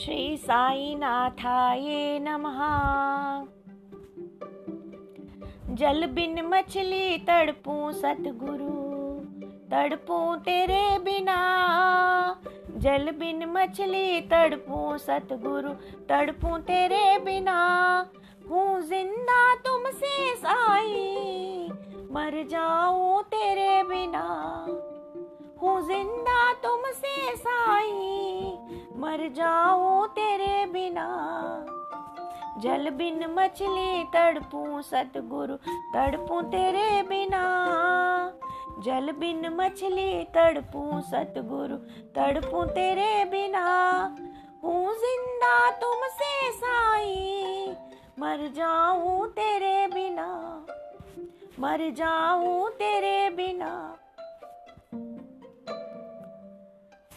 श्री साई नाथाय नमः। जल बिन मछली तड़पू सतगुरु, तड़पू तेरे बिना। जल बिन मछली तड़पू सतगुरु, तड़पू तेरे बिना। हूँ ज़िंदा तुमसे साई, मर जाऊँ तेरे बिना। हूँ ज़िंदा तुमसे साई मर जाऊँ तेरे बिना। जल बिन मछली तड़पू सतगुरु, तड़पू तेरे बिना। जल बिन मछली तड़पू सतगुरु, तड़पू तेरे बिना। हूँ ज़िंदा तुमसे साई, मर जाऊँ तेरे बिना। मर जाऊँ तेरे बिना।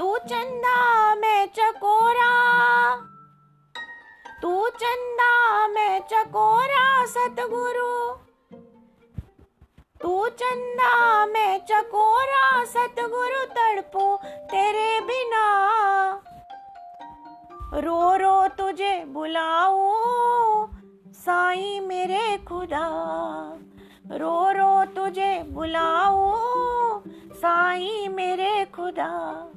तू चंदा मैं चकोरा। तू चंदा मैं चकोरा, सतगुरु। तू चंदा मैं चकोरा, सतगुरु तड़पू तेरे बिना। रो रो तुझे बुलाऊ साई मेरे खुदा। रो रो तुझे बुलाऊ साई मेरे खुदा।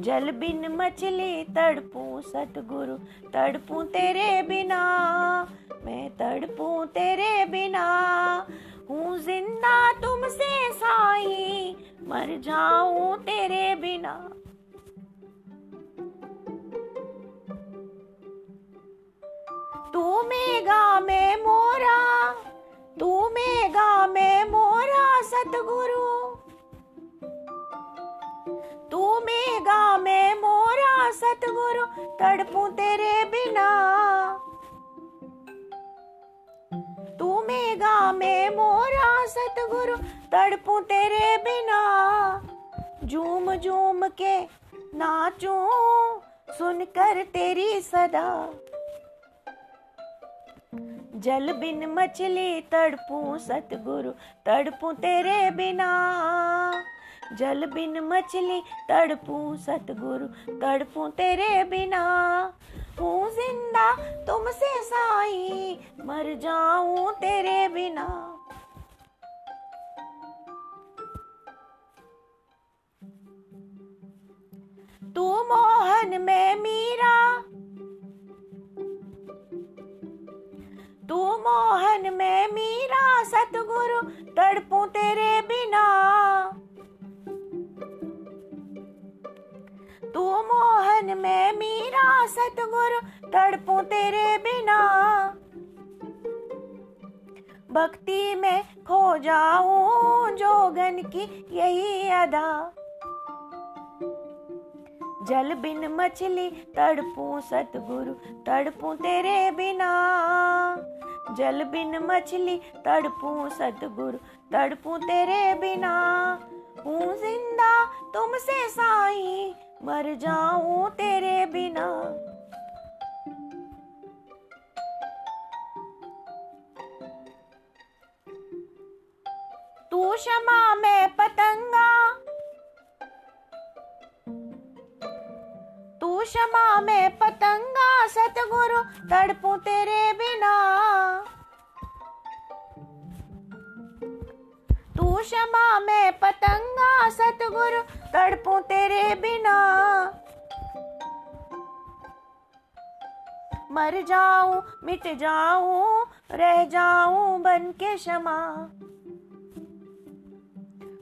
जल बिन मछली तड़पू, सतगुरु, तड़पू तेरे बिना। मैं तड़पू तेरे बिना, हूँ ज़िंदा तुमसे साई, मर जाऊँ तेरे बिना। तू मेगा में मोरा, तू मेगा में मोरा, सतगुरु। तू मेगा सतगुरु तड़पू तेरे बिना। तू मेगा में मोरा सतगुरु तड़पू तेरे बिना। झूम झूम के नाचू, सुनकर तेरी सदा। जल बिन मछली तड़पू सतगुरु, तड़पू तेरे बिना। जल बिन मछली तड़पू सतगुरु, तड़पू तेरे बिना। हूँ ज़िंदा तुमसे साई, मर जाऊँ तेरे बिना। तू मोहन में मीरा। तू मोहन में मीरा, सतगुरु सतगुरु तड़पू तेरे बिना। भक्ति में खो जाऊँ जोगन की यही अदा। जल बिन मछली तड़पू सतगुरु तड़पू तेरे बिना। जल बिन मछली तड़पू सतगुरु तड़पू तेरे बिना। हूँ ज़िंदा तुमसे साई मर जाऊँ तेरे बिना। तू क्षमा में पतंगा। तू क्षमा में पतंगा, सतगुरु तड़पू तेरे बिना। तू क्षमा में पतंगा, सतगुरु तड़पू तेरे बिना। मर जाऊँ, मिट जाऊँ, रह जाऊँ बन के क्षमा।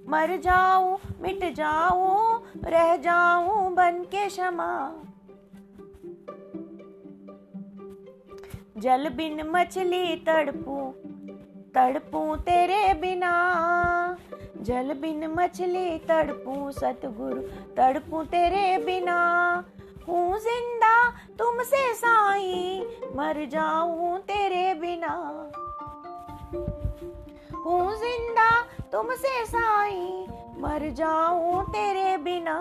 मर जाऊँ, मिट जाऊँ, रह जाऊँ बन के क्षमा। जल बिन मछली तड़पू तड़पू तेरे जल बिन मछली तड़पू सतगुरु, तड़पू तेरे बिना। हूँ ज़िंदा, तुमसे साई, मर जाऊँ तेरे बिना। हूँ ज़िंदा, तुमसे साई, मर जाऊँ तेरे बिना।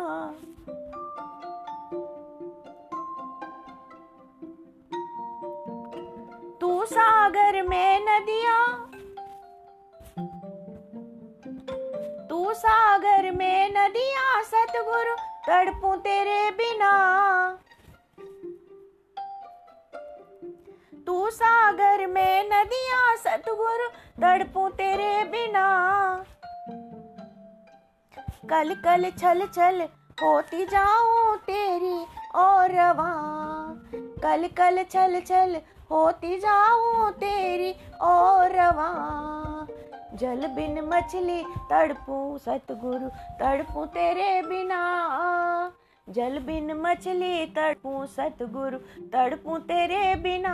तू सागर में नदिया में नदिया सतगुरु तड़पू तेरे बिना। तू सागर में नदियाँ सतगुरु तड़पू तेरे बिना। कल कल छल छल होती जाऊँ तेरी और रवा। कल कल छल छल होती जाऊँ तेरी और रवा। जल बिन मछली, तड़पू सतगुरु, तड़पू तेरे बिना। जल बिन मछली, तड़पू सतगुरु, तड़पू तेरे बिना।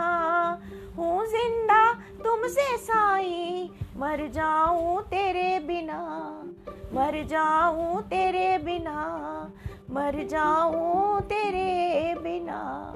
हूँ ज़िंदा, तुमसे साई, मर जाऊँ तेरे बिना। मर जाऊँ तेरे बिना, मर जाऊँ तेरे बिना।